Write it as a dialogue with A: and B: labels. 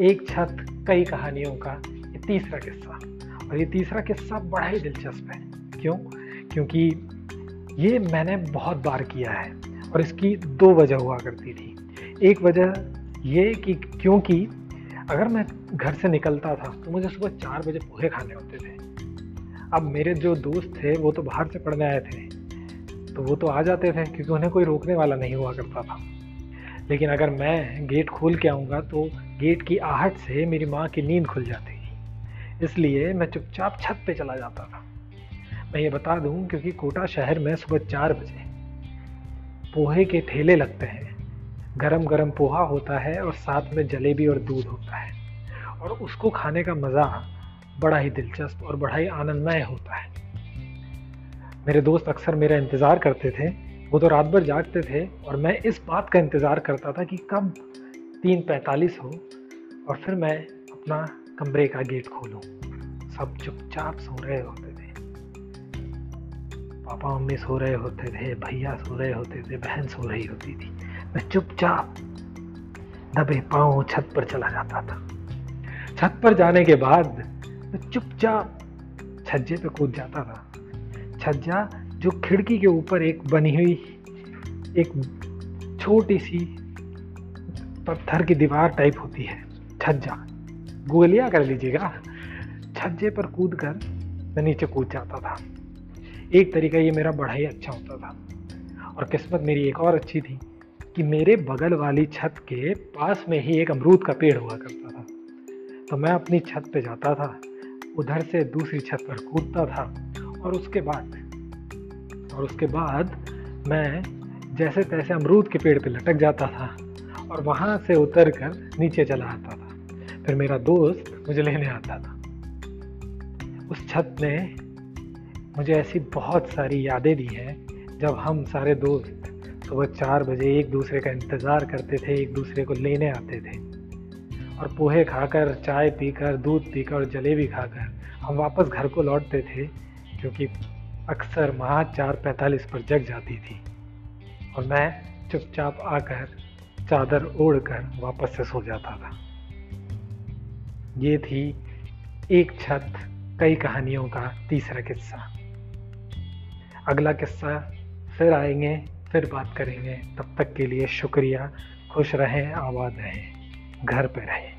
A: एक छत, कई कहानियों का ये तीसरा किस्सा। और ये तीसरा किस्सा बड़ा ही दिलचस्प है। क्यों? क्योंकि ये मैंने बहुत बार किया है और इसकी दो वजह हुआ करती थी। एक वजह ये कि क्योंकि अगर मैं घर से निकलता था तो मुझे सुबह चार बजे पोहे खाने होते थे। अब मेरे जो दोस्त थे, वो तो बाहर से पढ़ने आए थे तो वो तो आ जाते थे क्योंकि उन्हें कोई रोकने वाला नहीं हुआ करता था। लेकिन अगर मैं गेट खोल के आऊँगा तो गेट की आहट से मेरी माँ की नींद खुल जाती थी। इसलिए मैं चुपचाप छत पे चला जाता था। मैं ये बता दूँ क्योंकि कोटा शहर में सुबह चार बजे पोहे के ठेले लगते हैं। गरम गरम पोहा होता है और साथ में जलेबी और दूध होता है। और उसको खाने का मज़ा बड़ा ही दिलचस्प और बड़ा ही आनंदमय होता है। मेरे दोस्त अक्सर मेरा इंतज़ार करते थे। वो तो रात भर जागते थे और मैं इस बात का इंतज़ार करता था कि कब तीन पैंतालीस हो और फिर मैं अपना कमरे का गेट खोलूं। सब चुपचाप सो रहे होते थे। पापा, मम्मी सो रहे होते थे, भैया सो रहे होते थे, बहन सो रही होती थी। मैं चुपचाप दबे पाँव छत पर चला जाता था। छत पर जाने के बाद मैं चुपचाप छज्जे पे कूद जाता था। छज्जा जो खिड़की के ऊपर एक बनी हुई, एक छोटी सी पत्थर की दीवार टाइप होती है। छज्जा गोलियाँ कर लीजिएगा। छज्जे पर कूद कर मैं नीचे कूद जाता था। एक तरीका ये मेरा बड़ा ही अच्छा होता था। और किस्मत मेरी एक और अच्छी थी कि मेरे बगल वाली छत के पास में ही एक अमरूद का पेड़ हुआ करता था। तो मैं अपनी छत पे जाता था, उधर से दूसरी छत पर कूदता था और उसके बाद, और उसके बाद मैं जैसे तैसे अमरूद के पेड़ पे लटक जाता था। और वहाँ से उतर कर नीचे चला आता था। फिर मेरा दोस्त मुझे लेने आता था। उस छत ने मुझे ऐसी बहुत सारी यादें दी हैं, जब हम सारे दोस्त सुबह चार बजे एक दूसरे का इंतज़ार करते थे, एक दूसरे को लेने आते थे। और पोहे खाकर, चाय पीकर, दूध पीकर और जलेबी खाकर हम वापस घर को लौटते थे क्योंकि अक्सर माँ चार पैंतालीस पर जग जाती थी। और मैं चुपचाप आकर चादर ओढ़कर वापस से सो जाता था। ये थी एक छत, कई कहानियों का तीसरा किस्सा। अगला किस्सा फिर आएँगे, फिर बात करेंगे। तब तक के लिए शुक्रिया, खुश रहें, आबाद रहें, घर पे रहें।